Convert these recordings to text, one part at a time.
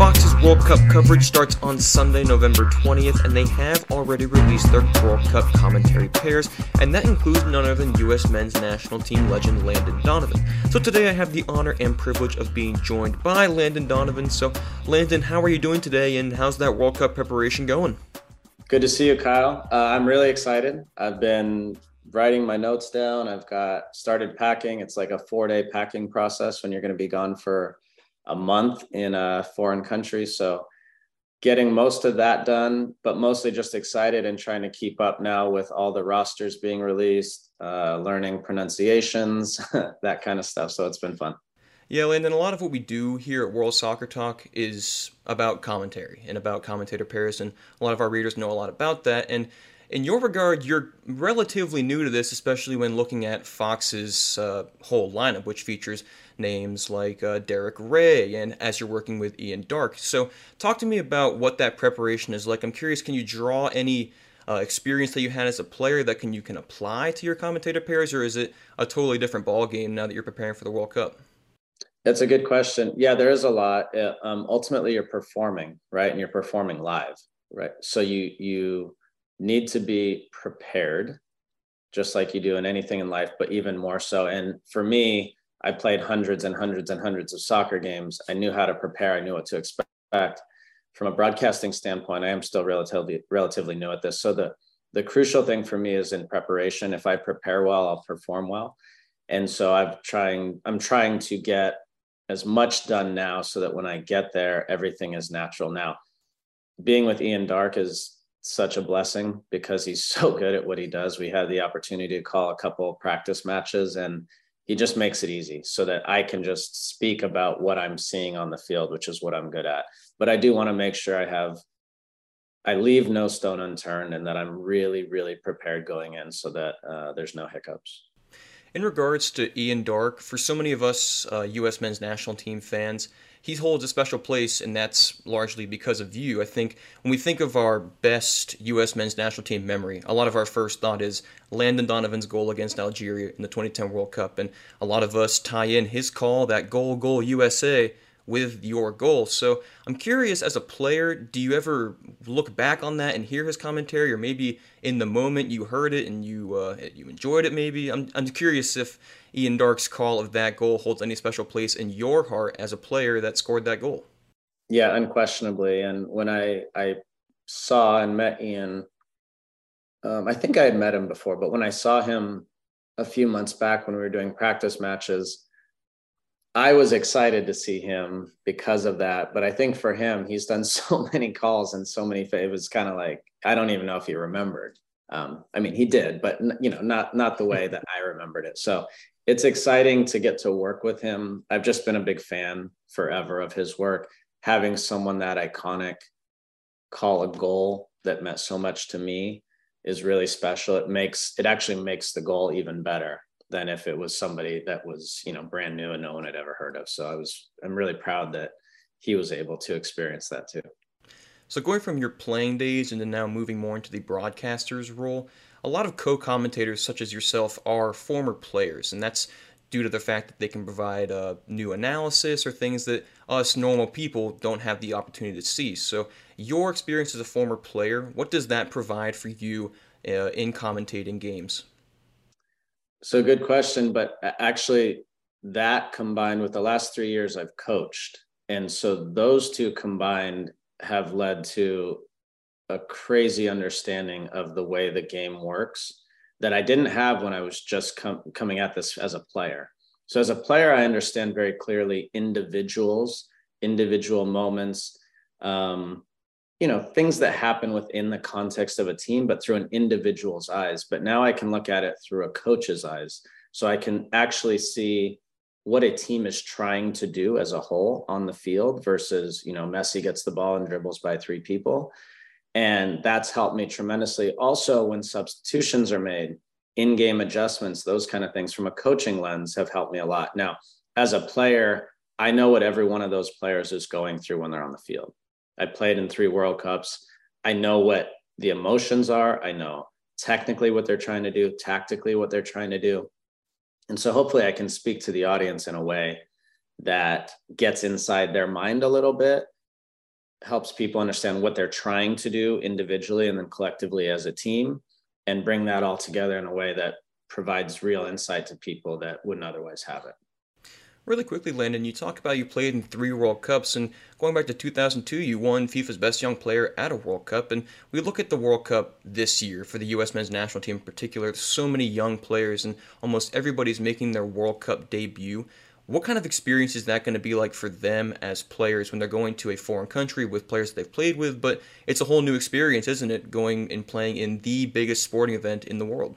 Fox's World Cup coverage starts on Sunday, November 20th, and they have already released their World Cup commentary pairs, and that includes none other than U.S. men's national team legend Landon Donovan. So today I have the honor and privilege of being joined by Landon Donovan. So, Landon, how are you doing today, and how's that World Cup preparation going? Good to see you, Kyle. Uh, I'm really excited. I've been writing my notes down. I've got started packing. It's like a four day packing process when you're going to be gone for a month in a foreign country. So getting most of that done, but mostly just excited and trying to keep up now with all the rosters being released, uh, learning pronunciations, that kind of stuff. So it's been fun. Yeah, Landon, a lot of what we do here at World Soccer Talk is about commentary and about commentator pairs, and a lot of our readers know a lot about that. And in your regard, you're relatively new to this, especially when looking at Fox's uh, whole lineup, which features names like uh, Derek Rae and as you're working with Ian Darke. So, talk to me about what that preparation is like. I'm curious, can you draw any uh, experience that you had as a player that can you can apply to your commentator pairs, or is it a totally different ball game now that you're preparing for the World Cup? That's a good question. Yeah, there is a lot. Uh, um, ultimately, you're performing, right, and you're performing live, right. So you you need to be prepared, just like you do in anything in life, but even more so. And for me, I played hundreds and hundreds and hundreds of soccer games. I knew how to prepare. I knew what to expect. From a broadcasting standpoint, I am still relatively relatively new at this. So the the crucial thing for me is in preparation. If I prepare well, I'll perform well. And so I'm trying I'm trying to get as much done now so that when I get there, everything is natural. Now, being with Ian Darke is such a blessing because he's so good at what he does. We had the opportunity to call a couple practice matches and he just makes it easy so that I can just speak about what I'm seeing on the field, which is what I'm good at. But I do want to make sure I have I leave no stone unturned and that I'm really, really prepared going in so that uh, there's no hiccups. In regards to Ian Darke, for so many of us uh, U.S. men's national team fans, he holds a special place, and that's largely because of you. I think when we think of our best U.S. men's national team memory, a lot of our first thought is Landon Donovan's goal against Algeria in the 2010 World Cup, and a lot of us tie in his call, that goal, goal USA, with your goal. So I'm curious, as a player, do you ever look back on that and hear his commentary, or maybe in the moment you heard it and you uh, you enjoyed it? Maybe I'm I'm curious if Ian Darke's call of that goal holds any special place in your heart as a player that scored that goal. Yeah, unquestionably. And when I I saw and met Ian, um, I think I had met him before, but when I saw him a few months back when we were doing practice matches I was excited to see him because of that. But I think for him, he's done so many calls and so many. It was kind of like I don't even know if he remembered. Um, I mean, he did, but you know, not not the way that I remembered it. So it's exciting to get to work with him. I've just been a big fan forever of his work. Having someone that iconic call a goal that meant so much to me is really special. It makes it actually makes the goal even better than if it was somebody that was you know brand new and no one had ever heard of so i was i'm really proud that he was able to experience that too so going from your playing days and then now moving more into the broadcaster's role a lot of co-commentators such as yourself are former players and that's due to the fact that they can provide uh, new analysis or things that us normal people don't have the opportunity to see. So, your experience as a former player, what does that provide for you uh, in commentating games? So, good question. But actually, that combined with the last three years I've coached. And so, those two combined have led to a crazy understanding of the way the game works that I didn't have when I was just com- coming at this as a player. So as a player, I understand very clearly individuals, individual moments, um, you know, things that happen within the context of a team, but through an individual's eyes. But now I can look at it through a coach's eyes. So I can actually see what a team is trying to do as a whole on the field versus, you know, Messi gets the ball and dribbles by three people. And that's helped me tremendously. Also, when substitutions are made, in game adjustments, those kind of things from a coaching lens have helped me a lot. Now, as a player, I know what every one of those players is going through when they're on the field. I played in three World Cups. I know what the emotions are. I know technically what they're trying to do, tactically what they're trying to do. And so hopefully I can speak to the audience in a way that gets inside their mind a little bit helps people understand what they're trying to do individually and then collectively as a team and bring that all together in a way that provides real insight to people that wouldn't otherwise have it. Really quickly, Landon, you talked about you played in three World Cups, and going back to 2002, you won FIFA's Best Young Player at a World Cup. And we look at the World Cup this year for the U.S. men's national team in particular. So many young players, and almost everybody's making their World Cup debut. What kind of experience is that going to be like for them as players when they're going to a foreign country with players that they've played with? But it's a whole new experience, isn't it, going and playing in the biggest sporting event in the world?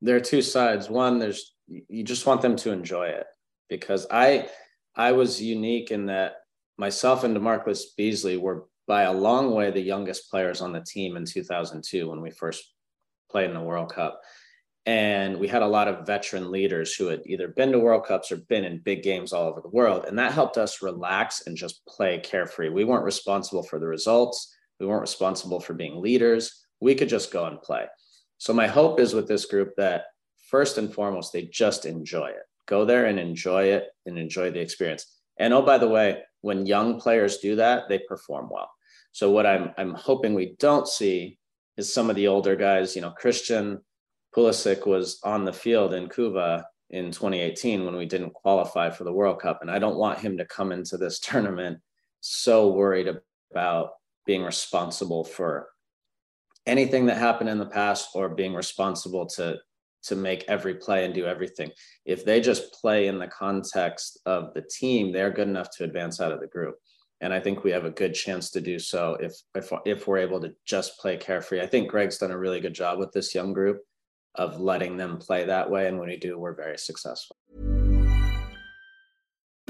There are two sides. One, there's you just want them to enjoy it because I I was unique in that myself and DeMarcus Beasley were by a long way the youngest players on the team in 2002 when we first played in the World Cup. And we had a lot of veteran leaders who had either been to World Cups or been in big games all over the world. And that helped us relax and just play carefree. We weren't responsible for the results, we weren't responsible for being leaders. We could just go and play. So, my hope is with this group that first and foremost, they just enjoy it. Go there and enjoy it and enjoy the experience. And oh, by the way, when young players do that, they perform well. So, what I'm, I'm hoping we don't see is some of the older guys, you know, Christian Pulisic was on the field in Cuba in 2018 when we didn't qualify for the World Cup. And I don't want him to come into this tournament so worried about being responsible for anything that happened in the past or being responsible to to make every play and do everything. If they just play in the context of the team, they're good enough to advance out of the group. And I think we have a good chance to do so if if if we're able to just play carefree. I think Greg's done a really good job with this young group of letting them play that way. And when we do, we're very successful.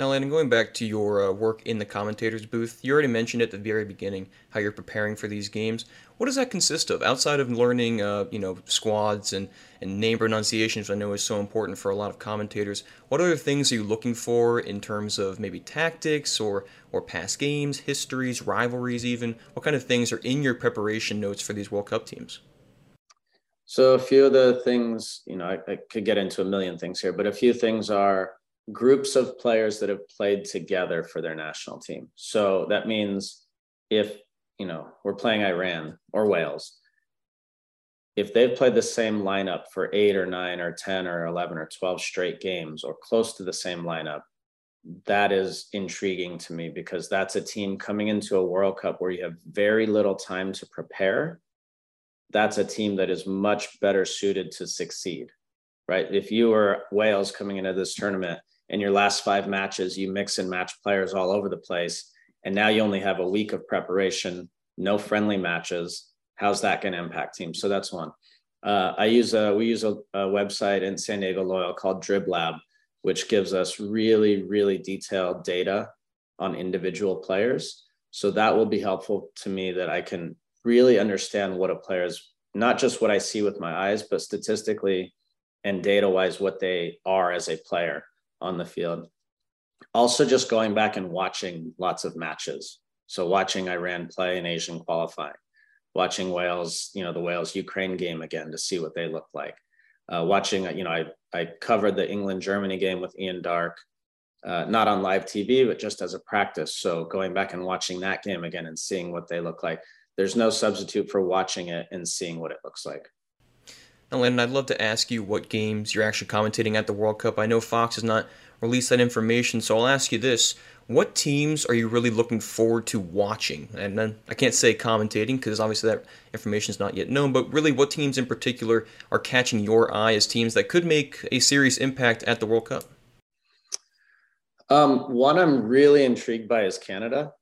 Now, Landon, going back to your uh, work in the commentator's booth, you already mentioned at the very beginning how you're preparing for these games. What does that consist of? Outside of learning, uh, you know, squads and, and name pronunciations, which I know is so important for a lot of commentators, what other things are you looking for in terms of maybe tactics or, or past games, histories, rivalries even? What kind of things are in your preparation notes for these World Cup teams? So a few of the things, you know, I, I could get into a million things here, but a few things are groups of players that have played together for their national team. So that means if, you know, we're playing Iran or Wales, if they've played the same lineup for eight or nine or 10 or 11 or 12 straight games or close to the same lineup, that is intriguing to me because that's a team coming into a World Cup where you have very little time to prepare. That's a team that is much better suited to succeed, right? If you were Wales coming into this tournament in your last five matches, you mix and match players all over the place. And now you only have a week of preparation, no friendly matches. How's that going to impact teams? So that's one. Uh, I use a, we use a, a, website in San Diego Loyal called Driblab, which gives us really, really detailed data on individual players. So that will be helpful to me that I can really understand what a player is, not just what I see with my eyes, but statistically and data wise, what they are as a player on the field. Also, just going back and watching lots of matches. So, watching Iran play in Asian qualifying, watching Wales, you know, the Wales Ukraine game again to see what they look like. Uh, watching, you know, I, I covered the England Germany game with Ian Darke, uh, not on live TV, but just as a practice. So, going back and watching that game again and seeing what they look like. There's no substitute for watching it and seeing what it looks like. Now, Landon, I'd love to ask you what games you're actually commentating at the World Cup. I know Fox has not released that information, so I'll ask you this. What teams are you really looking forward to watching? And then I can't say commentating because obviously that information is not yet known, but really what teams in particular are catching your eye as teams that could make a serious impact at the World Cup? Um, one I'm really intrigued by is Canada.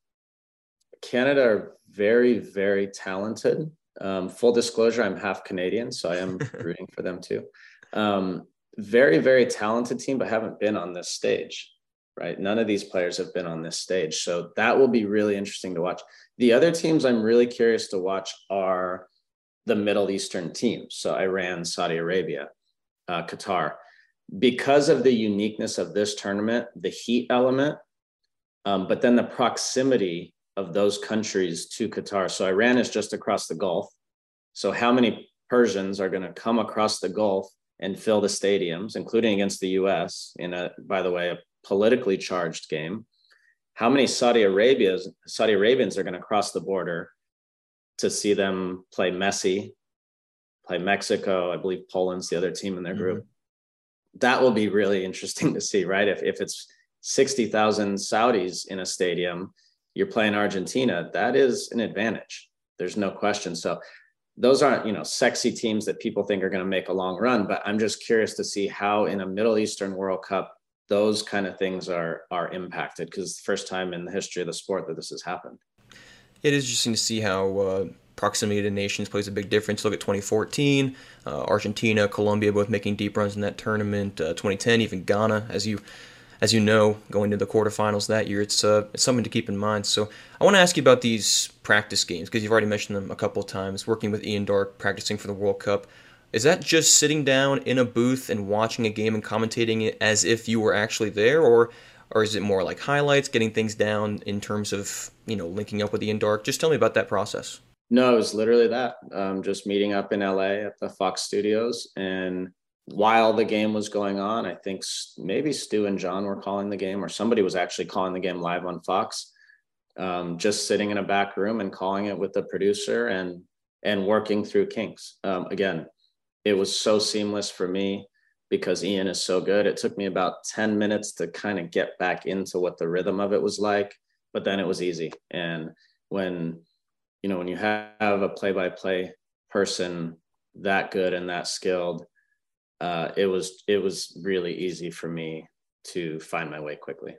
Canada are very, very talented. Um, full disclosure, I'm half Canadian, so I am rooting for them too. Um, very, very talented team, but haven't been on this stage, right? None of these players have been on this stage. So that will be really interesting to watch. The other teams I'm really curious to watch are the Middle Eastern teams. So Iran, Saudi Arabia, uh, Qatar. Because of the uniqueness of this tournament, the heat element, um, but then the proximity of those countries to Qatar. So Iran is just across the Gulf. So how many Persians are going to come across the Gulf and fill the stadiums, including against the U.S. in a, by the way, a politically charged game? How many Saudi Arabia's Saudi Arabians are going to cross the border to see them play Messi, play Mexico? I believe Poland's the other team in their group. Mm-hmm. That will be really interesting to see, right? If if it's sixty thousand Saudis in a stadium you're playing Argentina, that is an advantage. There's no question. So those aren't, you know, sexy teams that people think are going to make a long run, but I'm just curious to see how in a Middle Eastern World Cup those kind of things are are impacted because it's the first time in the history of the sport that this has happened. It is interesting to see how uh, proximity to nations plays a big difference. Look at 2014, uh, Argentina, Colombia both making deep runs in that tournament. Uh, 2010, even Ghana, as you as you know, going to the quarterfinals that year, it's, uh, it's something to keep in mind. So I want to ask you about these practice games because you've already mentioned them a couple of times. Working with Ian Darke, practicing for the World Cup. Is that just sitting down in a booth and watching a game and commentating it as if you were actually there, or or is it more like highlights, getting things down in terms of you know linking up with Ian Darke? Just tell me about that process. No, it was literally that. Um, just meeting up in LA at the Fox Studios and while the game was going on, I think maybe Stu and John were calling the game, or somebody was actually calling the game live on Fox. Um, just sitting in a back room and calling it with the producer and and working through kinks. Um, again, it was so seamless for me because Ian is so good. It took me about 10 minutes to kind of get back into what the rhythm of it was like, but then it was easy. And when, you know, when you have a play by play person that good and that skilled, uh, it was it was really easy for me to find my way quickly.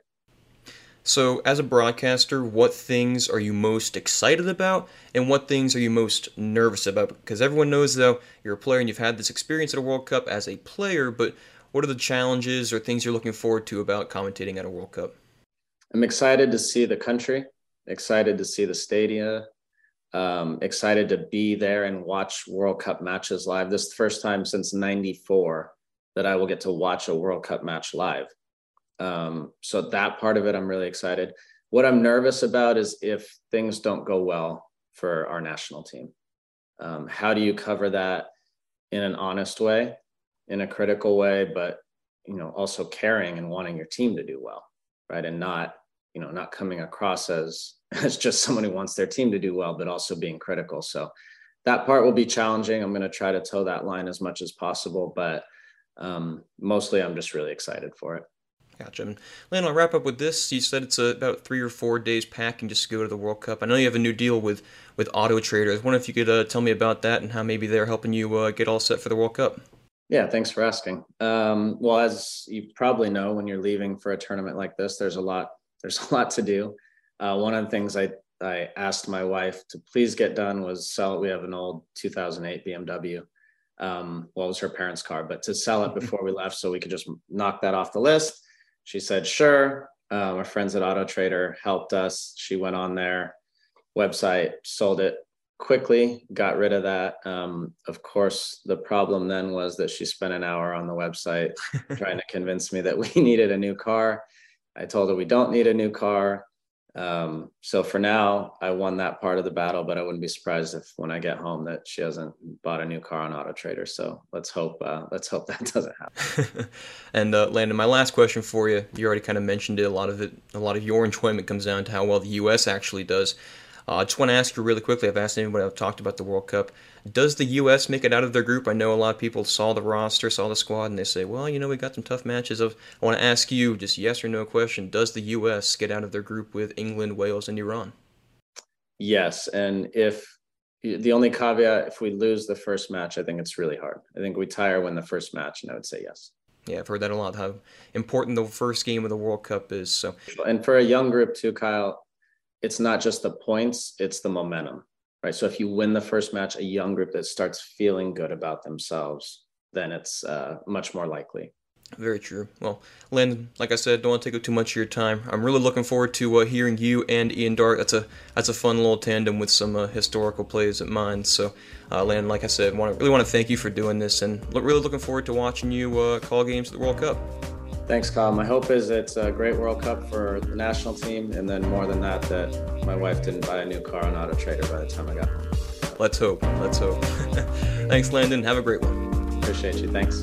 So, as a broadcaster, what things are you most excited about, and what things are you most nervous about? Because everyone knows, though, you're a player and you've had this experience at a World Cup as a player, but what are the challenges or things you're looking forward to about commentating at a World Cup? I'm excited to see the country, excited to see the stadia, um, excited to be there and watch World Cup matches live. This is the first time since 94 that I will get to watch a World Cup match live. Um, so that part of it, I'm really excited. What I'm nervous about is if things don't go well for our national team. Um, how do you cover that in an honest way, in a critical way, but you know also caring and wanting your team to do well, right? And not you know not coming across as as just someone who wants their team to do well, but also being critical. So that part will be challenging. I'm going to try to toe that line as much as possible, but um, mostly I'm just really excited for it. Gotcha. And Landon, I'll wrap up with this. You said it's a, about three or four days packing just to go to the World Cup. I know you have a new deal with with Auto Trader. I was wondering if you could uh, tell me about that and how maybe they're helping you uh, get all set for the World Cup. Yeah, thanks for asking. Um, well, as you probably know, when you're leaving for a tournament like this, there's a lot there's a lot to do. Uh, one of the things I I asked my wife to please get done was sell it. We have an old 2008 BMW. Um, well, it was her parents' car, but to sell it before we left so we could just knock that off the list. She said, sure. Um, our friends at Auto Trader helped us. She went on their website, sold it quickly, got rid of that. Um, of course, the problem then was that she spent an hour on the website trying to convince me that we needed a new car. I told her we don't need a new car. Um, so for now, I won that part of the battle, but I wouldn't be surprised if when I get home that she hasn't bought a new car on Auto Trader. So let's hope uh, let's hope that doesn't happen. and uh, Landon, my last question for you. You already kind of mentioned it. A lot of it, a lot of your enjoyment comes down to how well the U.S. actually does. Uh, I just want to ask you really quickly. I've asked anybody I've talked about the World Cup. Does the U.S. make it out of their group? I know a lot of people saw the roster, saw the squad, and they say, well, you know, we got some tough matches. Of I want to ask you, just yes or no question: Does the U.S. get out of their group with England, Wales, and Iran? Yes, and if the only caveat, if we lose the first match, I think it's really hard. I think we tie or win the first match, and I would say yes. Yeah, I've heard that a lot. How important the first game of the World Cup is. So, and for a young group too, Kyle, it's not just the points; it's the momentum right? So if you win the first match, a young group that starts feeling good about themselves, then it's uh, much more likely. Very true. Well, Lynn, like I said, don't want to take up too much of your time. I'm really looking forward to uh, hearing you and Ian Darke. That's a that's a fun little tandem with some uh, historical plays at mine. So, uh, Landon, like I said, want really want to thank you for doing this, and really looking forward to watching you uh, call games at the World Cup. Thanks, Kyle. My hope is it's a great World Cup for the national team, and then more than that, that my wife didn't buy a new car on Auto Trader by the time I got home. Let's hope. Let's hope. Thanks, Landon. Have a great one. Appreciate you. Thanks.